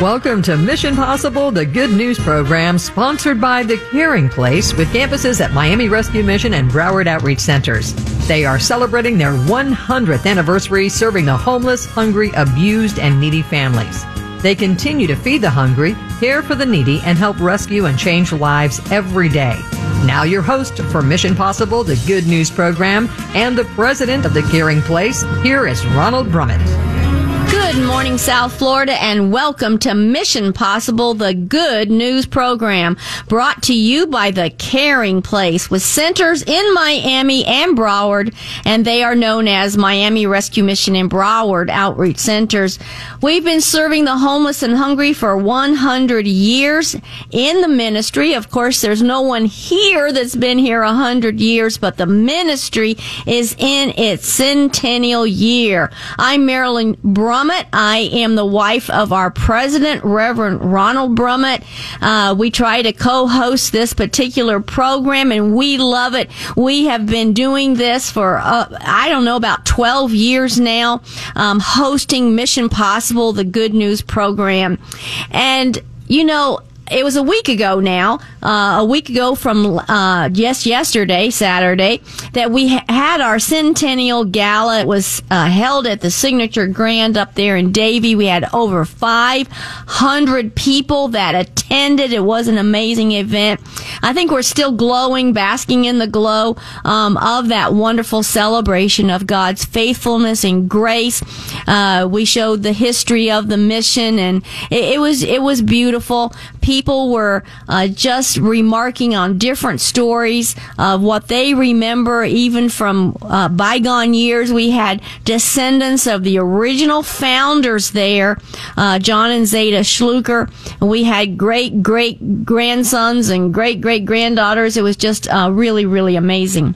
Welcome to Mission Possible, the good news program sponsored by The Caring Place with campuses at Miami Rescue Mission and Broward Outreach Centers. They are celebrating their 100th anniversary serving the homeless, hungry, abused, and needy families. They continue to feed the hungry, care for the needy, and help rescue and change lives every day. Now, your host for Mission Possible, the Good News program, and the president of the Caring Place, here is Ronald Brummett. Good morning, South Florida, and welcome to Mission Possible, the good news program brought to you by the Caring Place with centers in Miami and Broward, and they are known as Miami Rescue Mission and Broward Outreach Centers. We've been serving the homeless and hungry for 100 years in the ministry. Of course, there's no one here that's been here 100 years, but the ministry is in its centennial year. I'm Marilyn Brummett. I am the wife of our president, Reverend Ronald Brummett. Uh, we try to co-host this particular program and we love it. We have been doing this for, uh, I don't know, about 12 years now, um, hosting Mission Possible, the good news program. And, you know, it was a week ago now, uh, a week ago from uh, yes yesterday, Saturday, that we ha- had our centennial gala. It was uh, held at the Signature Grand up there in Davie. We had over 500 people that attended. It was an amazing event. I think we're still glowing, basking in the glow um, of that wonderful celebration of God's faithfulness and grace. Uh, we showed the history of the mission, and it, it was it was beautiful. People were uh, just remarking on different stories of what they remember, even from uh, bygone years. We had descendants of the original founders there, uh, John and Zeta Schluker. We had great great grandsons and great great granddaughters. It was just uh, really really amazing.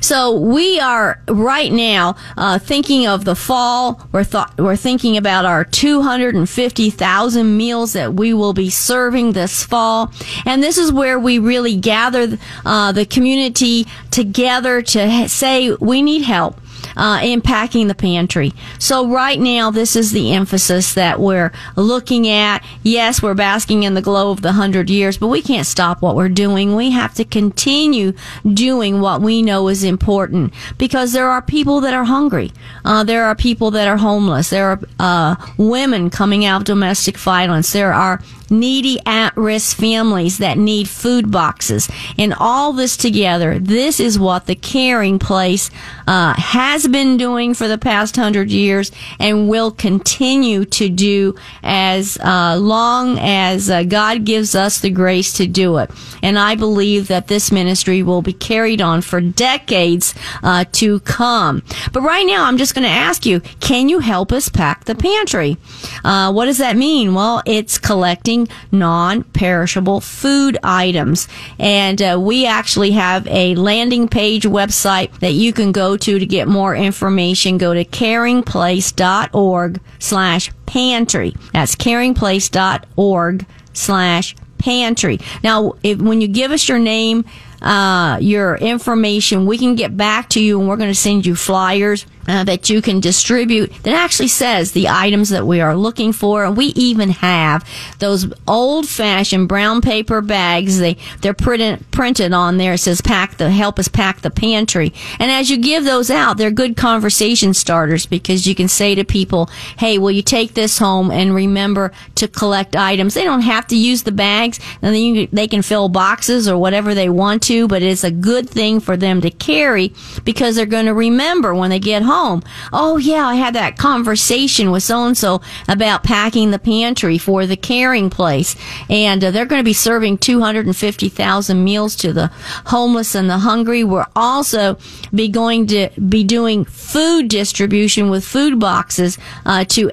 So we are right now uh, thinking of the fall. We're th- we're thinking about our 250,000 meals that we will be serving this fall, and this is where we really gather uh, the community together to say we need help uh, in packing the pantry. So right now, this is the emphasis that we're looking at. Yes, we're basking in the glow of the hundred years, but we can't stop what we're doing. We have to continue doing what we know is important because there are people that are hungry. Uh, there are people that are homeless. There are uh, women coming out of domestic violence. There are needy at-risk families that need food boxes. And all this together, this is what the caring place uh, has been doing for the past hundred years and will continue to do as uh, long as uh, God gives us the grace to do it. And I believe that this ministry will be carried on for decades uh, to come. But right now, I'm just going to ask you, can you help us pack the pantry? Uh, what does that mean? Well, it's collecting non-perishable food items. And uh, we actually have a landing page website that you can go to to get more information. Go to caringplace.org slash pantry. That's caringplace.org slash pantry. Now, if, when you give us your name, uh, your information, we can get back to you and we're going to send you flyers uh, that you can distribute that actually says the items that we are looking for. We even have those old fashioned brown paper bags. They, they're printed, printed on there. It says pack the, help us pack the pantry. And as you give those out, they're good conversation starters because you can say to people, Hey, will you take this home and remember to collect items? They don't have to use the bags and then you, they can fill boxes or whatever they want to, but it's a good thing for them to carry because they're going to remember when they get home home. Oh yeah, I had that conversation with so and so about packing the pantry for the caring place, and uh, they're going to be serving 250,000 meals to the homeless and the hungry. We're also be going to be doing food distribution with food boxes uh, to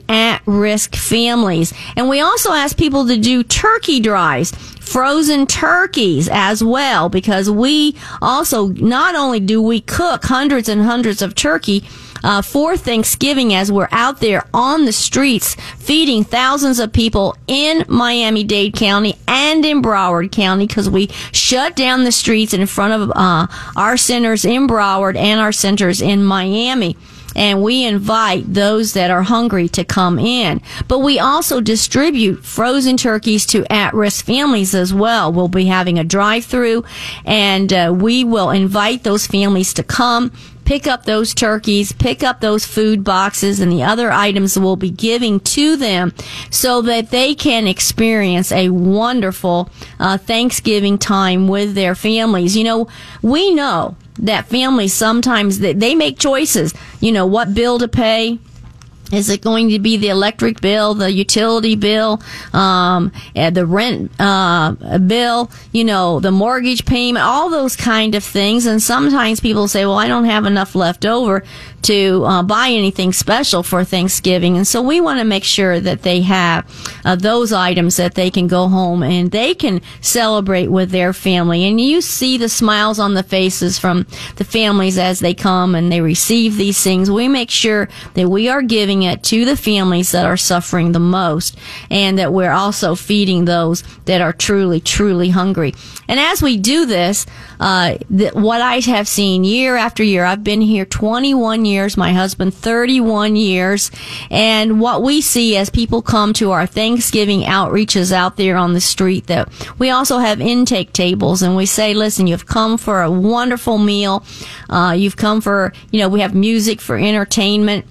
at-risk families, and we also ask people to do turkey drives frozen turkeys as well because we also not only do we cook hundreds and hundreds of turkey uh, for Thanksgiving as we're out there on the streets feeding thousands of people in Miami Dade County and in Broward County because we shut down the streets in front of uh, our centers in Broward and our centers in Miami and we invite those that are hungry to come in. But we also distribute frozen turkeys to at-risk families as well. We'll be having a drive-through and uh, we will invite those families to come pick up those turkeys, pick up those food boxes and the other items we'll be giving to them so that they can experience a wonderful uh, Thanksgiving time with their families. You know, we know that family sometimes they, they make choices, you know, what bill to pay, is it going to be the electric bill, the utility bill, um, the rent uh, bill, you know, the mortgage payment, all those kind of things? And sometimes people say, "Well, I don't have enough left over to uh, buy anything special for Thanksgiving. And so we want to make sure that they have uh, those items that they can go home and they can celebrate with their family. And you see the smiles on the faces from the families as they come and they receive these things. We make sure that we are giving it to the families that are suffering the most and that we're also feeding those that are truly, truly hungry. And as we do this, uh, th- what I have seen year after year, I've been here 21 years, my husband 31 years, and what we see as people come to our Thanksgiving outreaches out there on the street that we also have intake tables and we say, listen, you've come for a wonderful meal. Uh, you've come for, you know, we have music for entertainment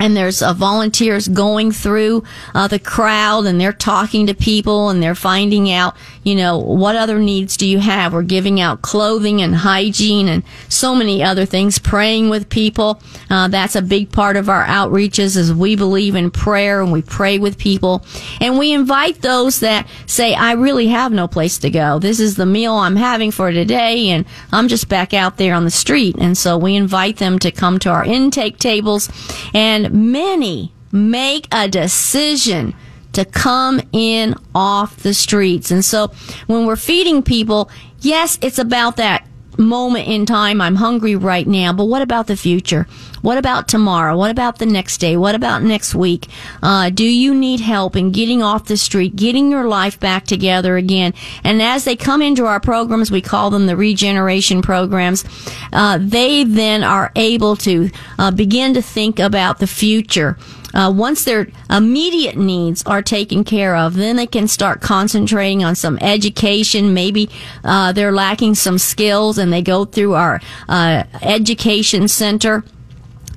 and there's uh, volunteers going through uh, the crowd and they're talking to people and they're finding out you know what other needs do you have? We're giving out clothing and hygiene and so many other things praying with people. Uh, that's a big part of our outreaches as we believe in prayer and we pray with people. And we invite those that say i really have no place to go. This is the meal i'm having for today and i'm just back out there on the street. And so we invite them to come to our intake tables and many make a decision to come in off the streets. And so when we're feeding people, yes, it's about that moment in time. I'm hungry right now, but what about the future? What about tomorrow? What about the next day? What about next week? Uh, do you need help in getting off the street, getting your life back together again? And as they come into our programs, we call them the regeneration programs. Uh, they then are able to uh, begin to think about the future. Uh, once their immediate needs are taken care of, then they can start concentrating on some education. Maybe uh, they're lacking some skills, and they go through our uh, education center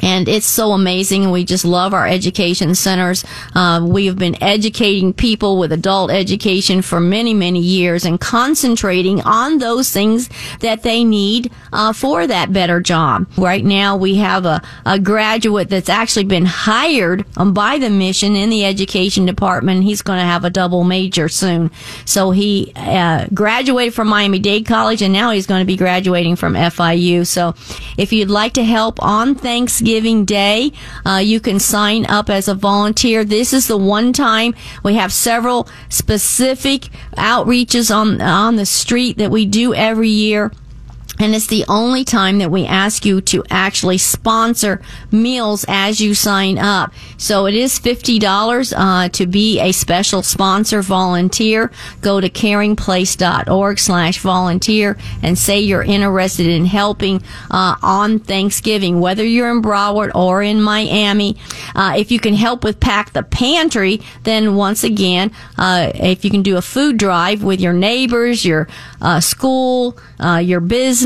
and it's so amazing. We just love our education centers. Uh, we have been educating people with adult education for many, many years and concentrating on those things that they need uh, for that better job. Right now, we have a, a graduate that's actually been hired um, by the mission in the education department. He's going to have a double major soon. So he uh, graduated from Miami Dade College, and now he's going to be graduating from FIU. So if you'd like to help on Thanksgiving, Thanksgiving Day. Uh, you can sign up as a volunteer. This is the one time we have several specific outreaches on on the street that we do every year. And it's the only time that we ask you to actually sponsor meals as you sign up. So it is $50 uh, to be a special sponsor volunteer. Go to caringplace.org slash volunteer and say you're interested in helping uh, on Thanksgiving, whether you're in Broward or in Miami. Uh, if you can help with Pack the Pantry, then once again, uh, if you can do a food drive with your neighbors, your uh, school, uh, your business,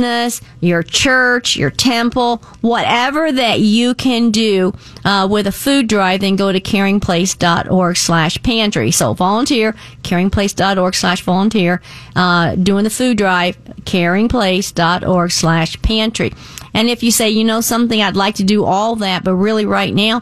your church, your temple, whatever that you can do uh, with a food drive, then go to caringplace.org slash pantry. So volunteer, caringplace.org slash volunteer, uh, doing the food drive, caringplace.org slash pantry. And if you say, you know, something, I'd like to do all that, but really right now,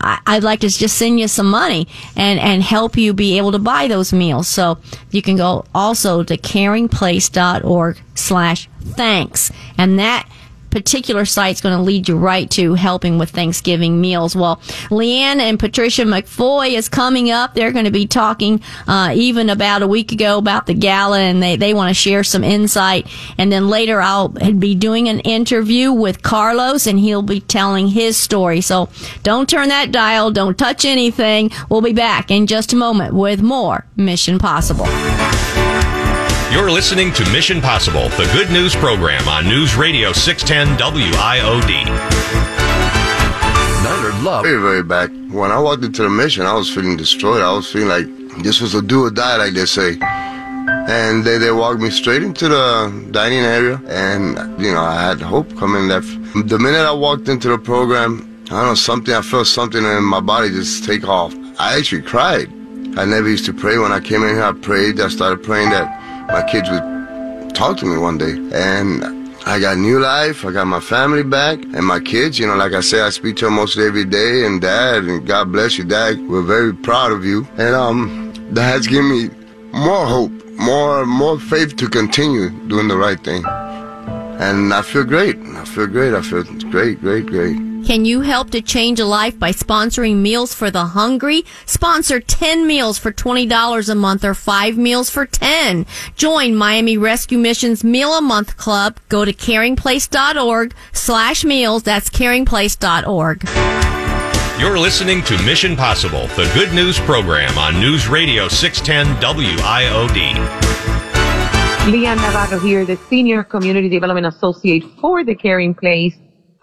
I'd like to just send you some money and, and help you be able to buy those meals. So you can go also to caringplace.org slash thanks. And that particular site is going to lead you right to helping with Thanksgiving meals. Well, Leanne and Patricia McFoy is coming up. They're going to be talking uh, even about a week ago about the gala, and they, they want to share some insight. And then later I'll be doing an interview with Carlos, and he'll be telling his story. So don't turn that dial. Don't touch anything. We'll be back in just a moment with more Mission Possible. You're listening to Mission Possible, the good news program on News Radio 610 WIOD. Leonard Love. Very, very bad. When I walked into the mission, I was feeling destroyed. I was feeling like this was a do or die, like they say. And they, they walked me straight into the dining area, and, you know, I had hope coming there. The minute I walked into the program, I don't know, something, I felt something in my body just take off. I actually cried. I never used to pray. When I came in here, I prayed. I started praying that my kids would talk to me one day. And I got new life. I got my family back and my kids. You know, like I say, I speak to them most every day. And Dad, and God bless you, Dad. We're very proud of you. And um, has given me more hope, more more faith to continue doing the right thing. And I feel great. I feel great. I feel great, great, great. Can you help to change a life by sponsoring Meals for the Hungry? Sponsor 10 meals for $20 a month or 5 meals for 10. Join Miami Rescue Mission's Meal a Month Club. Go to caringplace.org slash meals. That's caringplace.org. You're listening to Mission Possible, the good news program on News Radio 610 WIOD. Leanne Navarro here, the Senior Community Development Associate for the Caring Place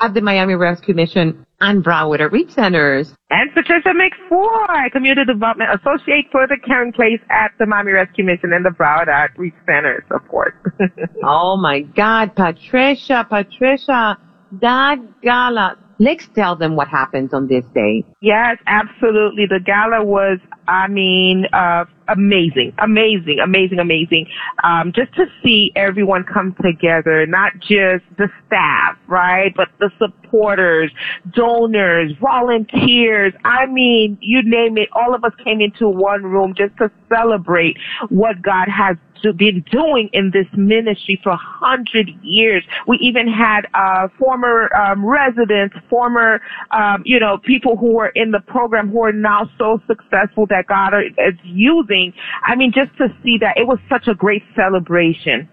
at the Miami Rescue Mission and Broward Outreach Centers. And Patricia McFoy, Community Development Associate for the Caring Place at the Miami Rescue Mission and the Broward Outreach Centers, of course. oh my God, Patricia, Patricia, that gala. Let's tell them what happens on this day. Yes, absolutely. The gala was I mean, uh, amazing, amazing, amazing, amazing. Um, just to see everyone come together, not just the staff, right, but the supporters, donors, volunteers. I mean, you name it. All of us came into one room just to celebrate what God has been doing in this ministry for a hundred years. We even had uh, former um, residents, former, um, you know, people who were in the program who are now so successful that God is using. I mean, just to see that it was such a great celebration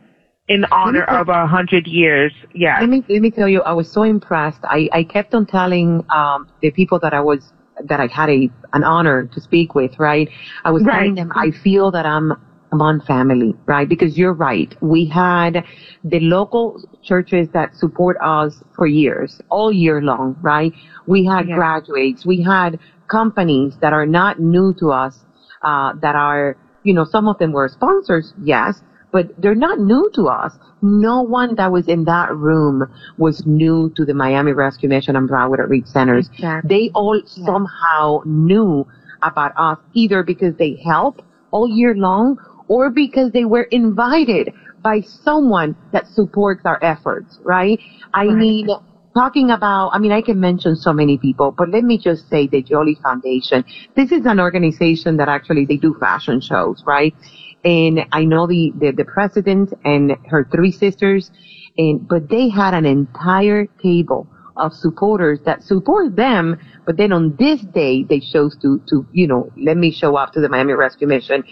in honor of a hundred years. Yeah. Let me let me tell you, I was so impressed. I I kept on telling um, the people that I was that I had a an honor to speak with. Right. I was right. telling them I feel that I'm among family, right? Because you're right. We had the local churches that support us for years, all year long, right? We had yeah. graduates. We had companies that are not new to us, uh, that are, you know, some of them were sponsors, yes, but they're not new to us. No one that was in that room was new to the Miami Rescue Mission and Broward Outreach Centers. Exactly. They all yeah. somehow knew about us either because they help all year long or because they were invited by someone that supports our efforts, right? I right. mean, talking about, I mean, I can mention so many people, but let me just say the Jolie Foundation. This is an organization that actually they do fashion shows, right? And I know the, the, the president and her three sisters, and, but they had an entire table of supporters that support them, but then on this day they chose to, to, you know, let me show up to the Miami Rescue Mission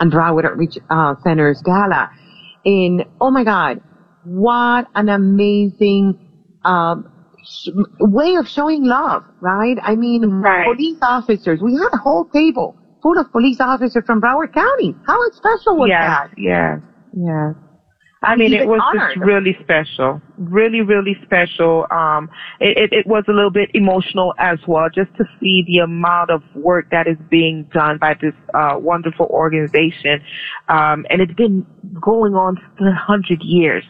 and Broward Outreach uh, Center's gala. And oh my God, what an amazing um, way of showing love, right? I mean, right. police officers. We had a whole table full of police officers from Broward County. How special was yes, that? Yes, yes. I mean, it was honored. just really special, really, really special. Um, it, it, it, was a little bit emotional as well, just to see the amount of work that is being done by this uh, wonderful organization, um, and it's been going on for a hundred years.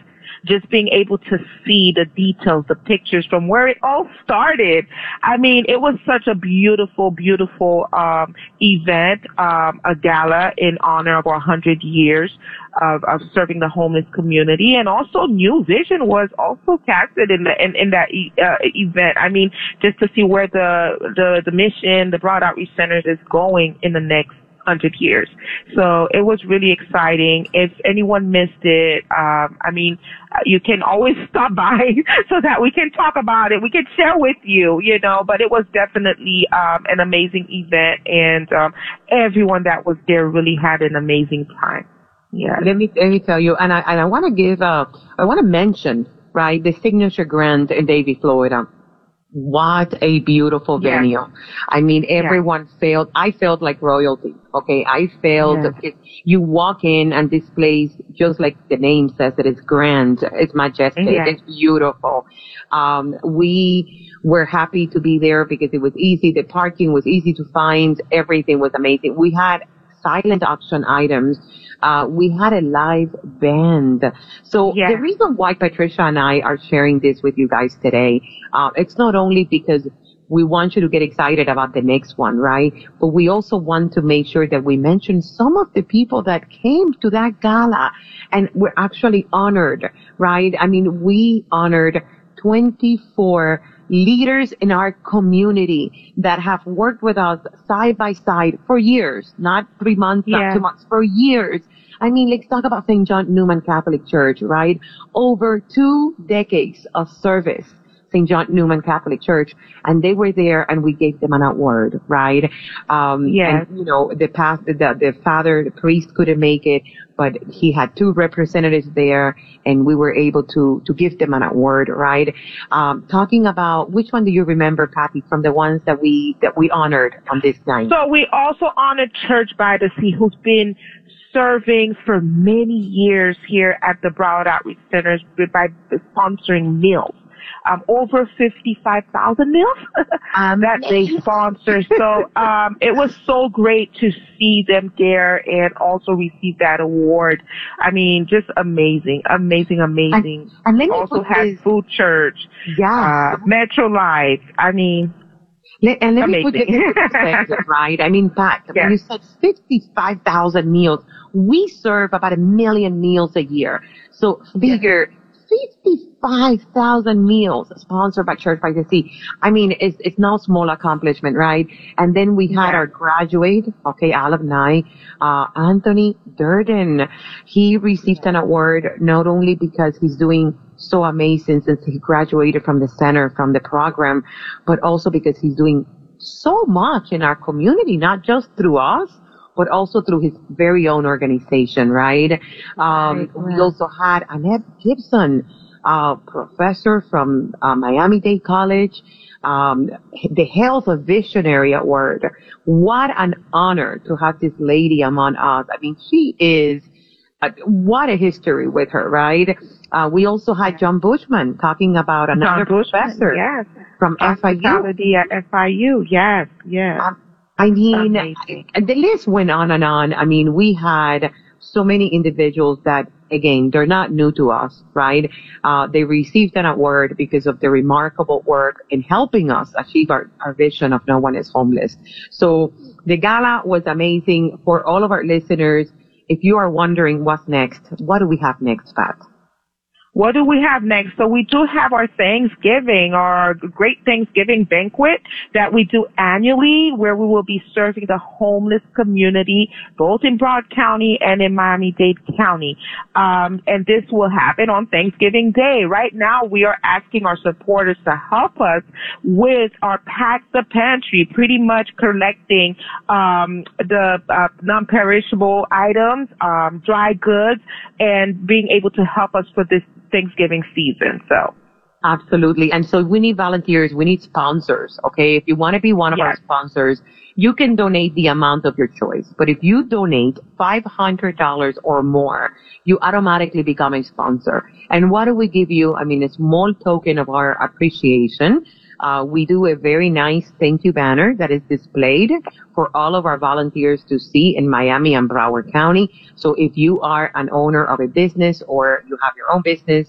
Just being able to see the details, the pictures from where it all started. I mean, it was such a beautiful, beautiful, um, event, um, a gala in honor of our 100 years of, of serving the homeless community. And also New Vision was also casted in the, in, in that e- uh, event. I mean, just to see where the, the, the mission, the Broward Outreach Centers is going in the next hundred years. So it was really exciting. If anyone missed it, um, I mean, you can always stop by so that we can talk about it. We can share with you, you know, but it was definitely, um, an amazing event and, um, everyone that was there really had an amazing time. Yeah. Let me, let me tell you, and I, and I want to give, uh, I want to mention, right, the Signature Grand in Davie, Florida. What a beautiful Yes. venue. I mean, everyone felt, I felt like royalty. Okay. I felt it, you walk in and this place, just like the name says it, it's grand. It's majestic. It's beautiful. Um, we were happy to be there because it was easy. The parking was easy to find. Everything was amazing. We had silent auction items. Uh, we had a live band. So Yes. the reason why Patricia and I are sharing this with you guys today, uh, it's not only because we want you to get excited about the next one, right? But we also want to make sure that we mention some of the people that came to that gala and were actually honored, right? I mean, we honored 24 leaders in our community that have worked with us side by side for years, not three months, not two months, for years. I mean, let's talk about St. John Neumann Catholic Church, right? Over two decades of service. St. John Neumann Catholic Church, and they were there, and we gave them an award, right? Um, Yes. and, you know, the past, the, the father, the priest couldn't make it, but he had two representatives there, and we were able to to give them an award, right? Um, talking about which one do you remember, Patty, from the ones that we that we honored on this night? So we also honored Church by the Sea, who's been serving for many years here at the Broward Outreach Centers by sponsoring meals. Um, over 55,000 meals that they sponsor. So, um, it was so great to see them there and also receive that award. I mean, just amazing, amazing, amazing. and let me also had this- food church, yeah. uh, Metro Life. I mean, Let, and let me put it Amazing. in perspective, right? I mean, back Yeah. when you said 55,000 meals, we serve about a million meals a year. So figure 55,000 meals sponsored by Church by the Sea. I mean, it's, it's no small accomplishment, right? And then we had Yeah. our graduate, okay, alumni, uh, Anthony Durden. He received an award not only because he's doing so amazing since he graduated from the center, from the program, but also because he's doing so much in our community, not just through us, but also through his very own organization, right? Um, we also had Annette Gibson, uh, professor from uh, Miami-Dade College, um, the Health of Visionary Award. What an honor to have this lady among us. I mean, she is uh, what a history with her, right? Uh, we also had John Bushman talking about another Bushman, professor yes. from FIU. At FIU. Yes, yes. Um, I mean, Amazing. the list went on and on. I mean, we had so many individuals that, again, they're not new to us, right? Uh, they received an award because of their remarkable work in helping us achieve our, our vision of no one is homeless. So the gala was amazing for all of our listeners. If you are wondering what's next, what do we have next, Pat? What do we have next? So we do have our Thanksgiving, our Great Thanksgiving banquet that we do annually where we will be serving the homeless community both in Broward County and in Miami-Dade County. Um, and this will happen on Thanksgiving Day. Right now we are asking our supporters to help us with our Pack the Pantry, pretty much collecting um, the uh, non-perishable items, um, dry goods, and being able to help us for this Thanksgiving season. So. Absolutely. And so we need volunteers. We need sponsors. Okay. If you want to be one of our sponsors, you can donate the amount of your choice. But if you donate $500 or more, you automatically become a sponsor. And what do we give you? I mean, a small token of our appreciation. Uh, we do a very nice thank you banner that is displayed for all of our volunteers to see in Miami and Broward County. So if you are an owner of a business or you have your own business,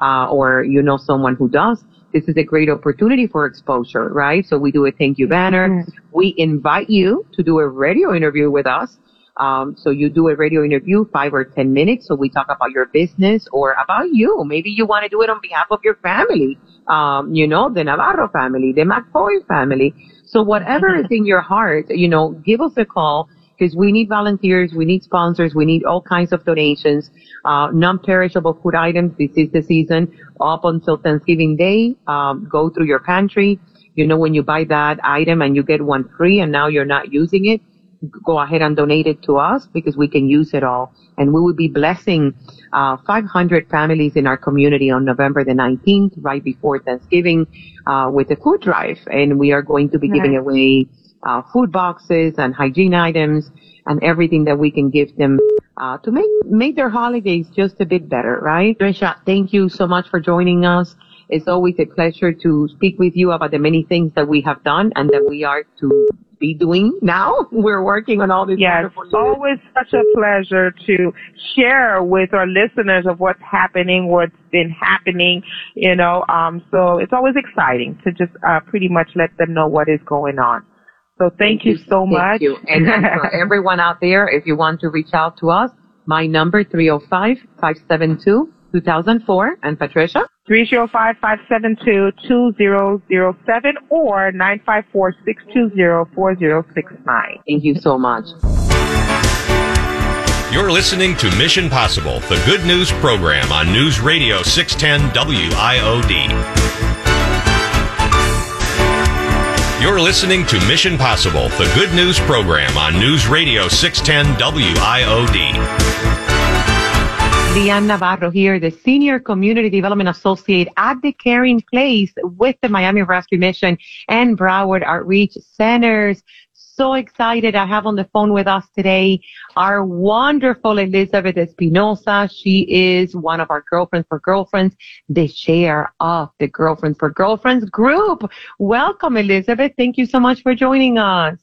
uh, or you know someone who does, this is a great opportunity for exposure, right? So we do a thank you banner. We invite you to do a radio interview with us. Um, so you do a radio interview, five or ten minutes. So we talk about your business or about you. Maybe you want to do it on behalf of your family. Um, you know, the Navarro family, the McCoy family. So whatever is in your heart, you know, give us a call because we need volunteers, we need sponsors, we need all kinds of donations, uh, non-perishable food items. This is the season up until Thanksgiving Day. Um, go through your pantry. You know, when you buy that item and you get one free and now you're not using it, go ahead and donate it to us because we can use it all. And we will be blessing uh, 500 families in our community on November the 19th, right before Thanksgiving, uh, with a food drive. And we are going to be giving away uh, food boxes and hygiene items and everything that we can give them uh, to make make their holidays just a bit better, right? Trisha, thank you so much for joining us. It's always a pleasure to speak with you about the many things that we have done and that we are to be doing now. We're working on all this. Yes, always such a pleasure to share with our listeners of what's happening, what's been happening, you know. Um, so it's always exciting to just uh, pretty much let them know what is going on. So thank, thank you, you so thank much. You. And for everyone out there, if you want to reach out to us, my number 305-572-2004 and Patricia? 305-572-2007 or 954-620-4069. Thank you so much. You're listening to Mission Possible, the good news program on News Radio 610 WIOD. You're listening to Mission Possible, the good news program on News Radio 610 WIOD. Leanne Navarro here, the Senior Community Development Associate at the Caring Place with the Miami Rescue Mission and Broward Outreach Centers so excited. I have on the phone with us today our wonderful Elizabeth Espinosa. She is one of our Girlfriends for Girlfriends, the chair of the Girlfriends for Girlfriends group. Welcome, Elizabeth. Thank you so much for joining us.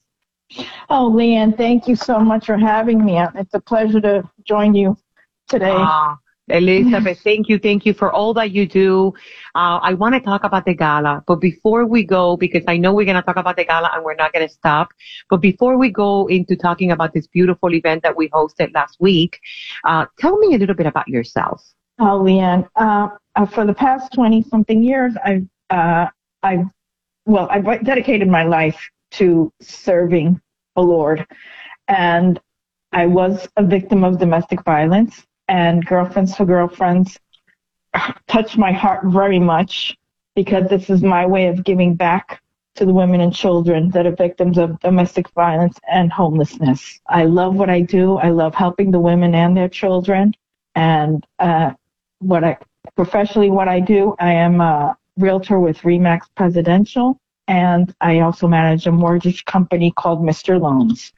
Oh, Leanne, thank you so much for having me. It's a pleasure to join you today. Ah, Elizabeth, thank you. Thank you for all that you do. Uh, I want to talk about the gala, but before we go, because I know we're going to talk about the gala and we're not going to stop, but before we go into talking about this beautiful event that we hosted last week, uh, tell me a little bit about yourself. Oh, Leanne, uh, uh for the past 20 something years, I've, uh, I've, well, I've dedicated my life to serving the Lord. And I was a victim of domestic violence and Girlfriends for Girlfriends touched my heart very much because this is my way of giving back to the women and children that are victims of domestic violence and homelessness. I love what I do. I love helping the women and their children. And uh, what I professionally, what I do, I am a realtor with Remax Presidential, and I also manage a mortgage company called Mr. Loans.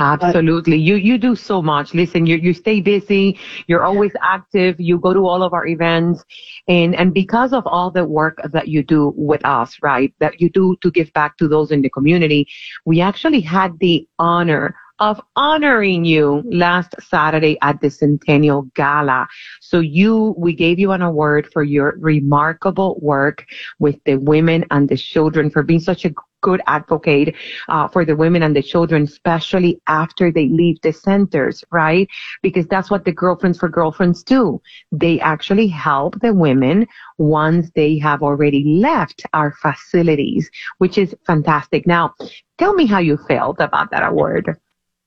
Absolutely. You you do so much. Listen, you you stay busy, you're always active, you go to all of our events and and because of all the work that you do with us, right? That you do to give back to those in the community, we actually had the honor of honoring you last Saturday at the Centennial Gala. So you, we gave you an award for your remarkable work with the women and the children for being such a good advocate uh, for the women and the children, especially after they leave the centers, right? Because that's what the girlfriends for girlfriends do. They actually help the women once they have already left our facilities, which is fantastic. Now, tell me how you felt about that award.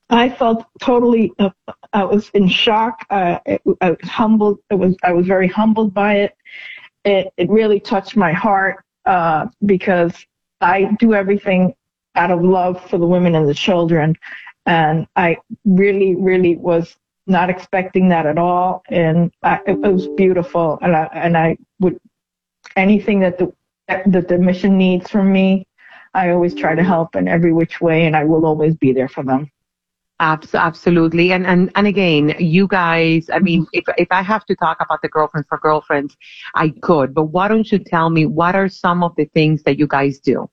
I felt totally. Uh, I was in shock. Uh, I was humbled. It was. I was very humbled by it. It it really touched my heart uh, because I do everything out of love for the women and the children, and I really, really was not expecting that at all. And I, it was beautiful. And I and I would anything that the that the mission needs from me, I always try to help in every which way, and I will always be there for them. Absolutely. And, and, and again, you guys, I mean, if, if I have to talk about the girlfriends for girlfriends, I could, but why don't you tell me what are some of the things that you guys do?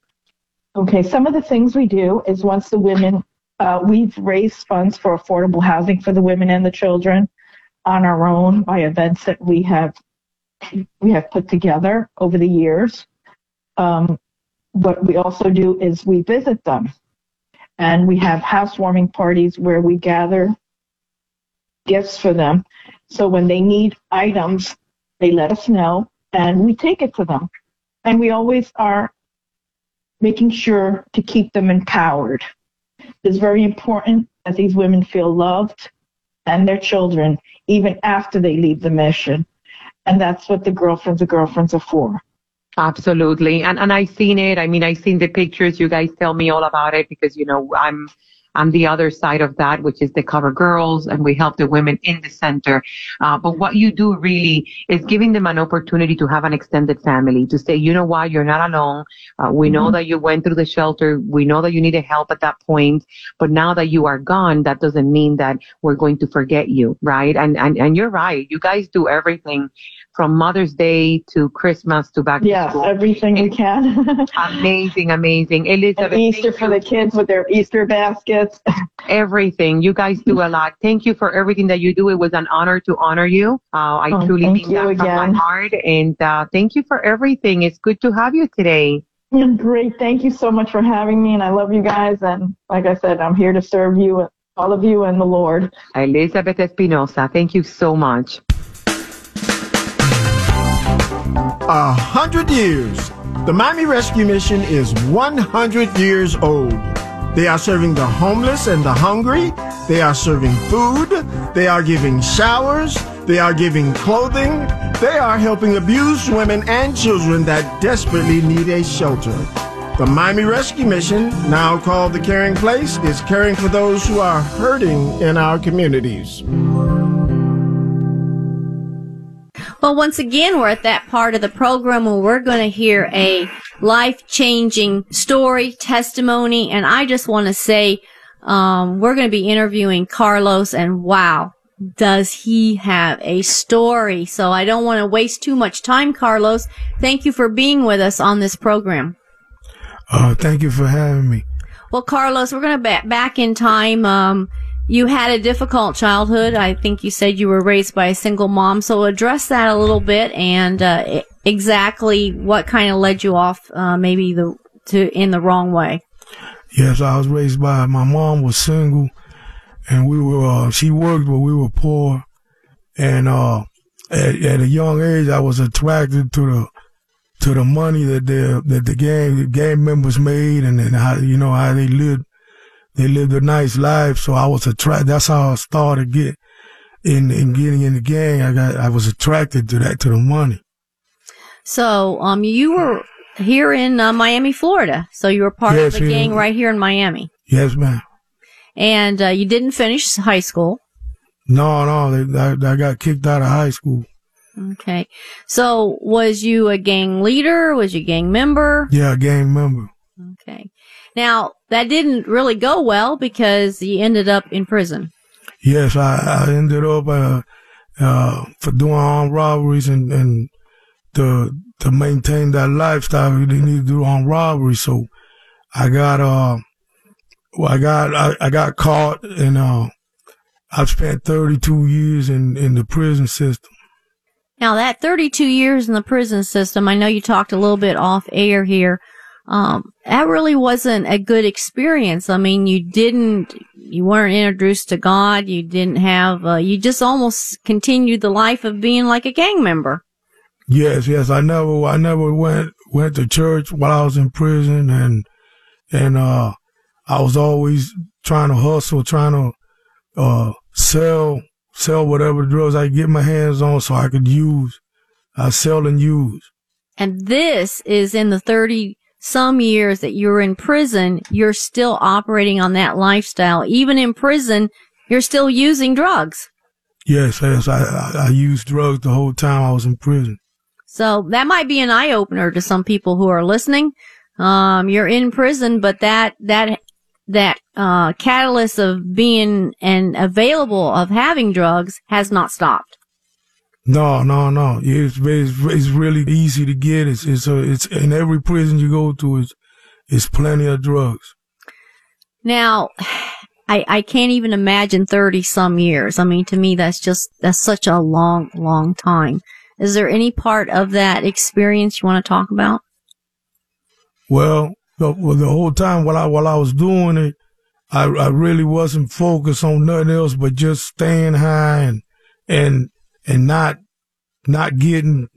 Okay. Some of the things we do is once the women, uh, we've raised funds for affordable housing for the women and the children on our own by events that we have, we have put together over the years. Um, what we also do is we visit them and we have housewarming parties where we gather gifts for them. So when they need items, they let us know and we take it to them. And we always are making sure to keep them empowered. It's very important that these women feel loved and their children even after they leave the mission. And that's what the girlfriends of girlfriends are for. Absolutely. And and I've seen it. I mean, I've seen the pictures. You guys tell me all about it because you know I'm I'm the other side of that, which is the cover girls, and we help the women in the center. Uh, but what you do really is giving them an opportunity to have an extended family, to say, you know what, you're not alone. Uh, we know mm-hmm. that you went through the shelter. We know that you needed help at that point. But now that you are gone, that doesn't mean that we're going to forget you, right? And, and, and you're right. You guys do everything from Mother's Day to Christmas to back yes, to school. everything we can. amazing, amazing. Elizabeth, and Easter for the kids with their Easter baskets. everything. You guys do a lot. Thank you for everything that you do. It was an honor to honor you. Uh, I oh, truly mean that again. from my heart. And uh, thank you for everything. It's good to have you today. Great. Thank you so much for having me. And I love you guys. And like I said, I'm here to serve you, all of you, and the Lord. Elizabeth Espinosa, thank you so much. A hundred years. The Miami Rescue Mission is 100 years old. They are serving the homeless and the hungry. They are serving food. They are giving showers. They are giving clothing. They are helping abused women and children that desperately need a shelter. The Miami Rescue Mission, now called the Caring Place, is caring for those who are hurting in our communities. Well, once again, we're at that part of the program where we're going to hear a life changing story, testimony, and I just want to say, um, we're going to be interviewing Carlos and wow, does he have a story? So I don't want to waste too much time, Carlos. Thank you for being with us on this program. Uh, thank you for having me. Well, Carlos, we're going to back back in time. Um, you had a difficult childhood. I think you said you were raised by a single mom. So address that a little bit and uh, exactly what kind of led you off, uh, maybe the to in the wrong way. Yes, I was raised by my mom was single, and we were uh, she worked, but we were poor, and uh, at, at a young age I was attracted to the to the money that the that the gang gang members made, and, and how you know how they lived they lived a nice life. So I was attracted. That's how I started get in, in getting in the gang. I got, I was attracted to that, to the money. So, um, you were here in uh, Miami, Florida. So you were part yes, of the gang right here in Miami. Yes, ma'am. And uh, you didn't finish high school. No, no, they, I, I got kicked out of high school. Okay. So was you a gang leader? Was you a gang member? Yeah, a gang member. Okay. Now, that didn't really go well because you ended up in prison. Yes, I, I ended up uh, uh, for doing armed robberies and, and to to maintain that lifestyle, you need to do armed robberies. So I got uh, well, I got I, I got caught and uh, I've spent 32 years in in the prison system. Now that 32 years in the prison system, I know you talked a little bit off air here um, that really wasn't a good experience. I mean, you didn't, you weren't introduced to God. You didn't have, uh, you just almost continued the life of being like a gang member. Yes, yes. I never, I never went, went to church while I was in prison and, and, uh, I was always trying to hustle, trying to, uh, sell, sell whatever drugs I get my hands on so I could use. I sell and use. And this is in the 30 some years that you're in prison, you're still operating on that lifestyle. Even in prison, you're still using drugs. Yes, yes. I, I, I used drugs the whole time I was in prison. So that might be an eye opener to some people who are listening. Um, you're in prison, but that, that, that uh, catalyst of being and available of having drugs has not stopped. No, no, no. It's, it's, it's really easy to get. It's, it's, a, it's in every prison you go to, it's, it's plenty of drugs. Now, I, I can't even imagine 30 some years. I mean, to me, that's just, that's such a long, long time. Is there any part of that experience you want to talk about? Well, the, well, the whole time while I, while I was doing it, I, I really wasn't focused on nothing else but just staying high and, and, and not, not getting,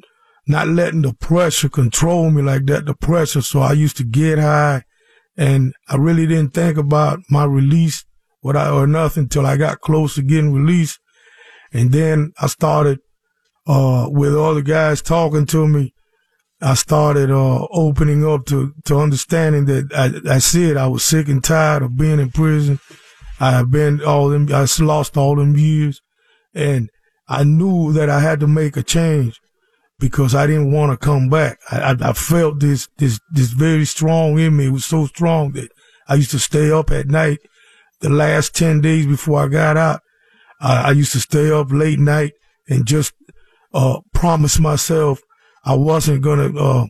not letting the pressure control me like that, the pressure. So I used to get high and I really didn't think about my release what I, or nothing until I got close to getting released. And then I started, uh, with all the guys talking to me. I started, uh, opening up to, to understanding that I, I said I was sick and tired of being in prison. I have been all them, I lost all them years and I knew that I had to make a change because I didn't want to come back. I, I, I, felt this, this, this very strong in me. It was so strong that I used to stay up at night. The last 10 days before I got out, I, I used to stay up late night and just, uh, promise myself I wasn't going to, uh,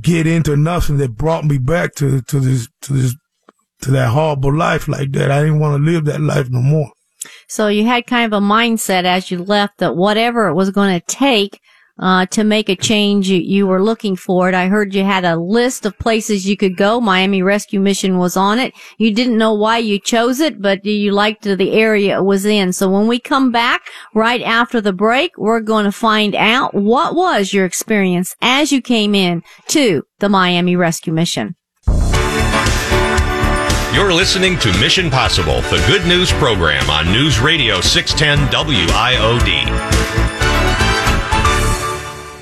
get into nothing that brought me back to, to this, to this, to that horrible life like that. I didn't want to live that life no more. So you had kind of a mindset as you left that whatever it was going to take uh, to make a change you, you were looking for it. I heard you had a list of places you could go. Miami Rescue Mission was on it. You didn't know why you chose it, but you liked the area it was in. So when we come back right after the break, we're going to find out what was your experience as you came in to the Miami Rescue Mission. You're listening to Mission Possible, the good news program on News Radio 610 WIOD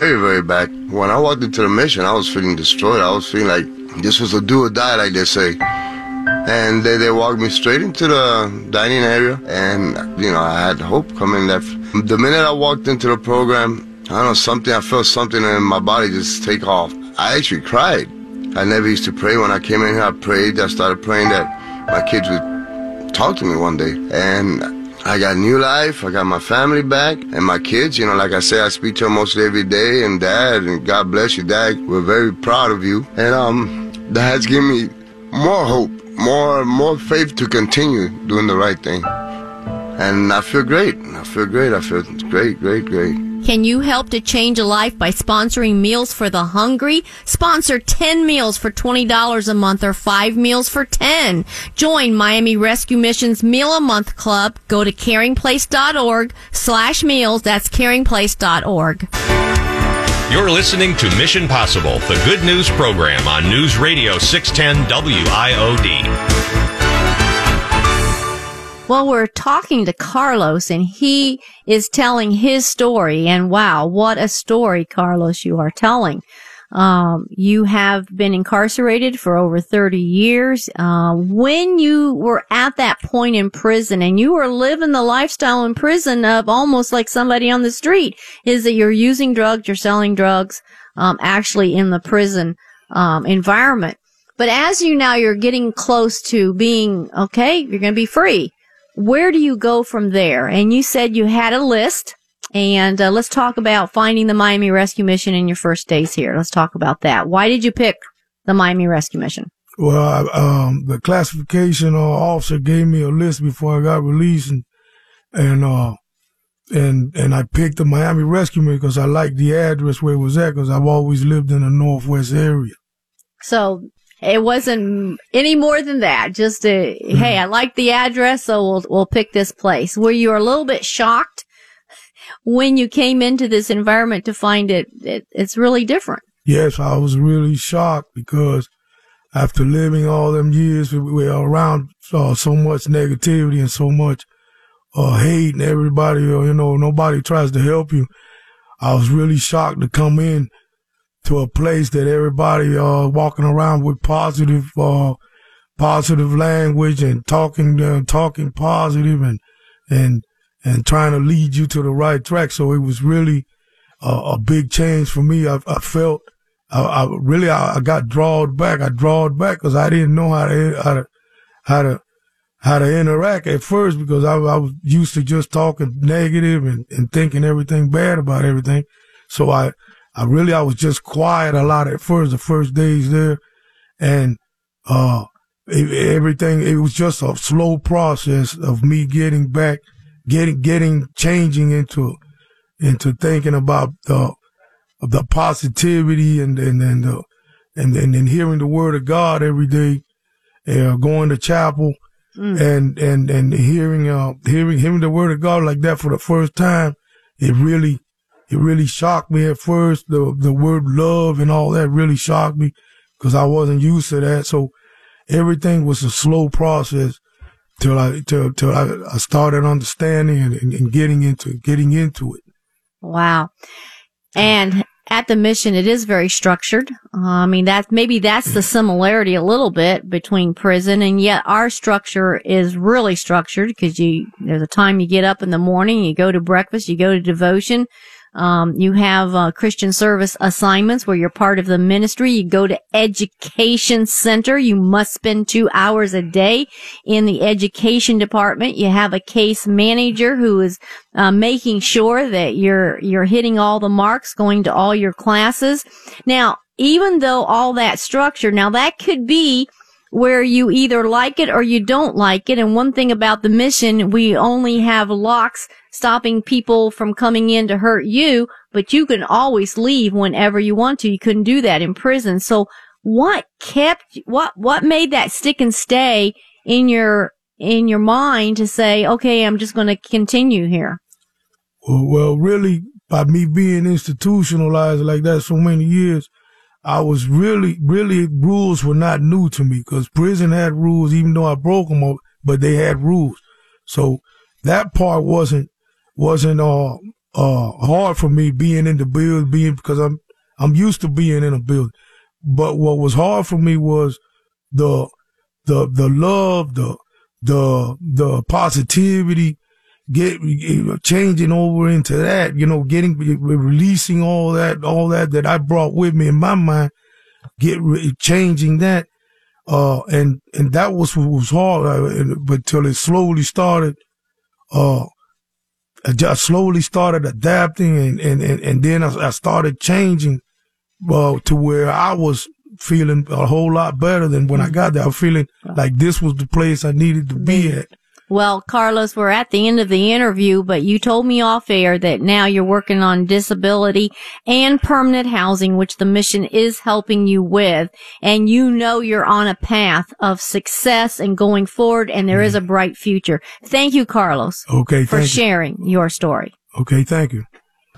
very, very bad. When I walked into the mission, I was feeling destroyed. I was feeling like this was a do or die, like they say. And they, they walked me straight into the dining area, and, you know, I had hope coming there. The minute I walked into the program, I don't know, something, I felt something in my body just take off. I actually cried. I never used to pray. When I came in here, I prayed. I started praying that my kids would talk to me one day. And I got new life. I got my family back and my kids. You know, like I say, I speak to them mostly every day. And Dad, and God bless you, Dad. We're very proud of you. And um, has given me more hope, more more faith to continue doing the right thing. And I feel great. I feel great. I feel great, great, great. Can you help to change a life by sponsoring Meals for the Hungry? Sponsor 10 meals for $20 a month or 5 meals for 10. Join Miami Rescue Mission's Meal a Month Club. Go to caringplace.org slash meals. That's caringplace.org. You're listening to Mission Possible, the good news program on News Radio 610 WIOD. Well, we're talking to Carlos and he is telling his story. And wow, what a story, Carlos, you are telling. Um, you have been incarcerated for over 30 years. Uh, when you were at that point in prison and you were living the lifestyle in prison of almost like somebody on the street, is that you're using drugs, you're selling drugs, um, actually in the prison, um, environment. But as you now, you're getting close to being, okay, you're going to be free where do you go from there? And you said you had a list. And uh, let's talk about finding the Miami Rescue Mission in your first days here. Let's talk about that. Why did you pick the Miami Rescue Mission? Well, um, the classification uh, officer gave me a list before I got released, and and uh, and and I picked the Miami Rescue Mission because I liked the address where it was at because I've always lived in the Northwest area. So it wasn't any more than that. Just a, hey, I like the address, so we'll, we'll pick this place. Were you a little bit shocked when you came into this environment to find it, it it's really different? Yes, I was really shocked because after living all them years, we were around uh, so much negativity and so much uh, hate and everybody, uh, you know, nobody tries to help you. I was really shocked to come in to a place that everybody uh walking around with positive uh positive language and talking uh, talking positive and and and trying to lead you to the right track. So it was really a big change for me. I, I felt I, I really I, I, got drawed back. I drawed back because I didn't know how to, how to how to how to interact at first because I, I was used to just talking negative and, and thinking everything bad about everything. So I I really I was just quiet a lot at first the first days there, and uh it, everything it was just a slow process of me getting back, getting getting changing into into thinking about the the positivity and and and the, and, and and hearing the word of God every day, uh, going to chapel, mm. and and and hearing uh hearing hearing the word of God like that for the first time, it really it really shocked me at first. The the word love and all that really shocked me because I wasn't used to that. So everything was a slow process till I till till I, I started understanding and, and, and getting into getting into it. Wow. And at the mission, it is very structured. Uh, I mean, that maybe that's the similarity a little bit between prison and yet our structure is really structured because you, there's a time you get up in the morning, you go to breakfast, you go to devotion, um, you have uh, Christian service assignments where you're part of the ministry. You go to education center. You must spend two hours a day in the education department. You have a case manager who is uh, making sure that you're you're hitting all the marks, going to all your classes. Now, even though all that structure, now that could be where you either like it or you don't like it. And one thing about the mission, we only have locks stopping people from coming in to hurt you, but you can always leave whenever you want to. You couldn't do that in prison. So what kept, what, what made that stick and stay in your, in your mind to say, okay, I'm just going to continue here? Well, well, really, by me being institutionalized like that so many years, I was really, really, rules were not new to me because prison had rules, even though I broke them, but they had rules. So that part wasn't, wasn't, uh, uh, hard for me being in the build, being, because I'm, I'm used to being in a building. But what was hard for me was the, the, the love, the, the, the positivity, get changing over into that, you know, getting releasing all that, all that that I brought with me in my mind, get changing that, uh, and and that was what was hard, uh, but till it slowly started, uh, I just slowly started adapting, and and and, and then I, I started changing, well, uh, to where I was feeling a whole lot better than when I got there. I was feeling like this was the place I needed to be at. Well, Carlos, we're at the end of the interview, but you told me off air that now you're working on disability and permanent housing, which the mission is helping you with. And you know you're on a path of success and going forward, and there is mm-hmm. a bright future. Thank you, Carlos. Okay. For sharing you. your story. Okay. Thank you.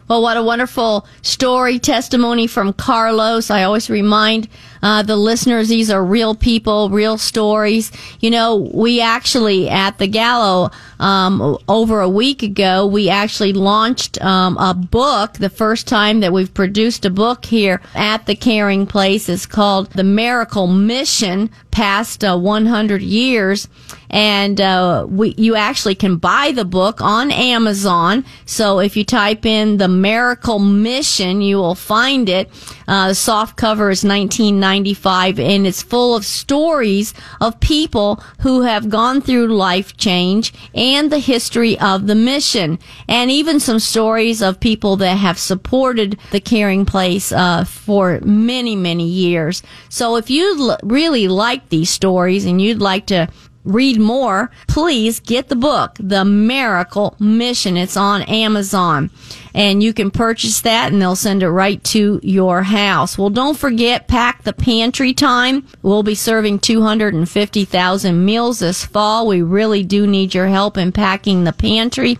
Well, what a wonderful story, testimony from Carlos. I always remind uh, the listeners these are real people, real stories. You know, we actually at the Gala um, over a week ago, we actually launched um, a book. The first time that we've produced a book here at the Caring Place is called The Miracle Mission, past uh, 100 years and uh, we, you actually can buy the book on Amazon. So if you type in the Miracle Mission, you will find it. Uh, the soft cover is 1995, and it's full of stories of people who have gone through life change and the history of the mission, and even some stories of people that have supported the Caring Place uh, for many, many years. So if you l- really like these stories and you'd like to read more, please get the book, The Miracle Mission. It's on Amazon and you can purchase that and they'll send it right to your house. Well, don't forget, pack the pantry time. We'll be serving 250,000 meals this fall. We really do need your help in packing the pantry.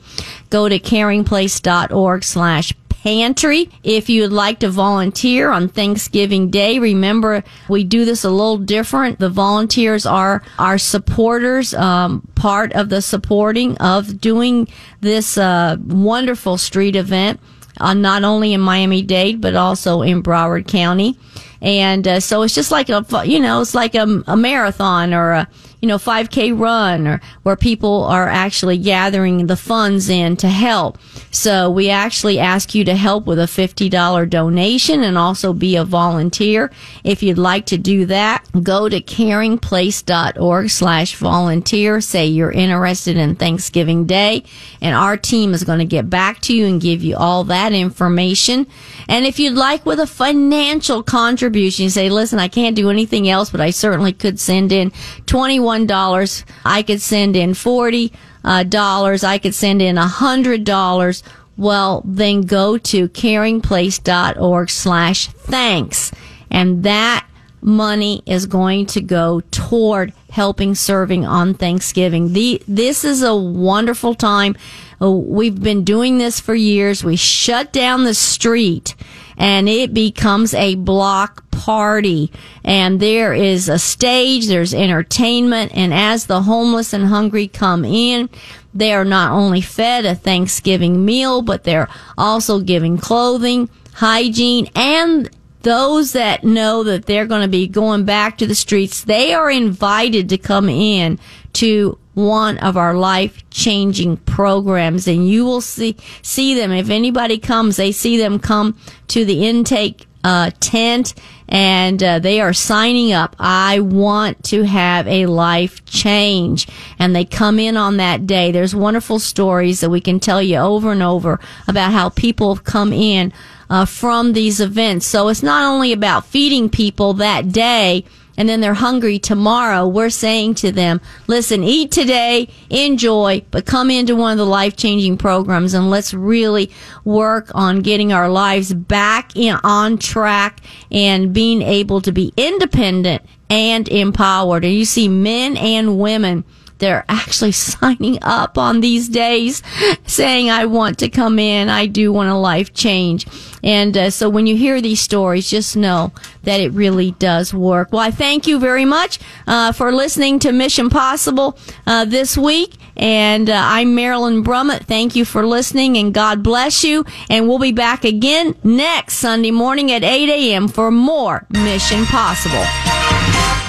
Go to caringplace.org slash pantry. If you'd like to volunteer on Thanksgiving Day, remember we do this a little different. The volunteers are our supporters, um, part of the supporting of doing this uh, wonderful street event. Uh, not only in Miami Dade, but also in Broward County. And uh, so it's just like a, you know, it's like a, a marathon or a, you know, 5K run or where people are actually gathering the funds in to help. So we actually ask you to help with a $50 donation and also be a volunteer. If you'd like to do that, go to caringplace.org slash volunteer. Say you're interested in Thanksgiving Day and our team is going to get back to you and give you all that information. And if you'd like with a financial contribution, you say, listen, I can't do anything else, but I certainly could send in 21 $1. I could send in 40 uh, dollars. I could send in a hundred dollars. Well, then go to caringplace.org slash thanks. And that money is going to go toward helping serving on Thanksgiving. The, this is a wonderful time. Uh, we've been doing this for years. We shut down the street and it becomes a block party. And there is a stage, there's entertainment, and as the homeless and hungry come in, they are not only fed a Thanksgiving meal, but they're also giving clothing, hygiene, and those that know that they're going to be going back to the streets, they are invited to come in to one of our life changing programs and you will see see them if anybody comes they see them come to the intake uh, tent and uh, they are signing up. I want to have a life change. And they come in on that day. There's wonderful stories that we can tell you over and over about how people have come in uh, from these events. So it's not only about feeding people that day, and then they're hungry tomorrow, we're saying to them, listen, eat today, enjoy, but come into one of the life changing programs and let's really work on getting our lives back in, on track and being able to be independent and empowered. And you see men and women they're actually signing up on these days saying, I want to come in. I do want a life change. And uh, so when you hear these stories, just know that it really does work. Well, I thank you very much uh, for listening to Mission Possible uh, this week. And uh, I'm Marilyn Brummitt. Thank you for listening and God bless you. And we'll be back again next Sunday morning at 8 a.m. for more Mission Possible.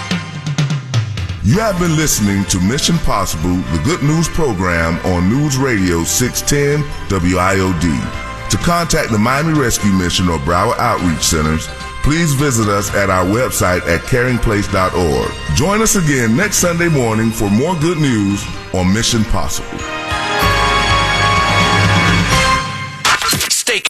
You have been listening to Mission Possible, the good news program on News Radio 610 WIOD. To contact the Miami Rescue Mission or Broward Outreach Centers, please visit us at our website at caringplace.org. Join us again next Sunday morning for more good news on Mission Possible.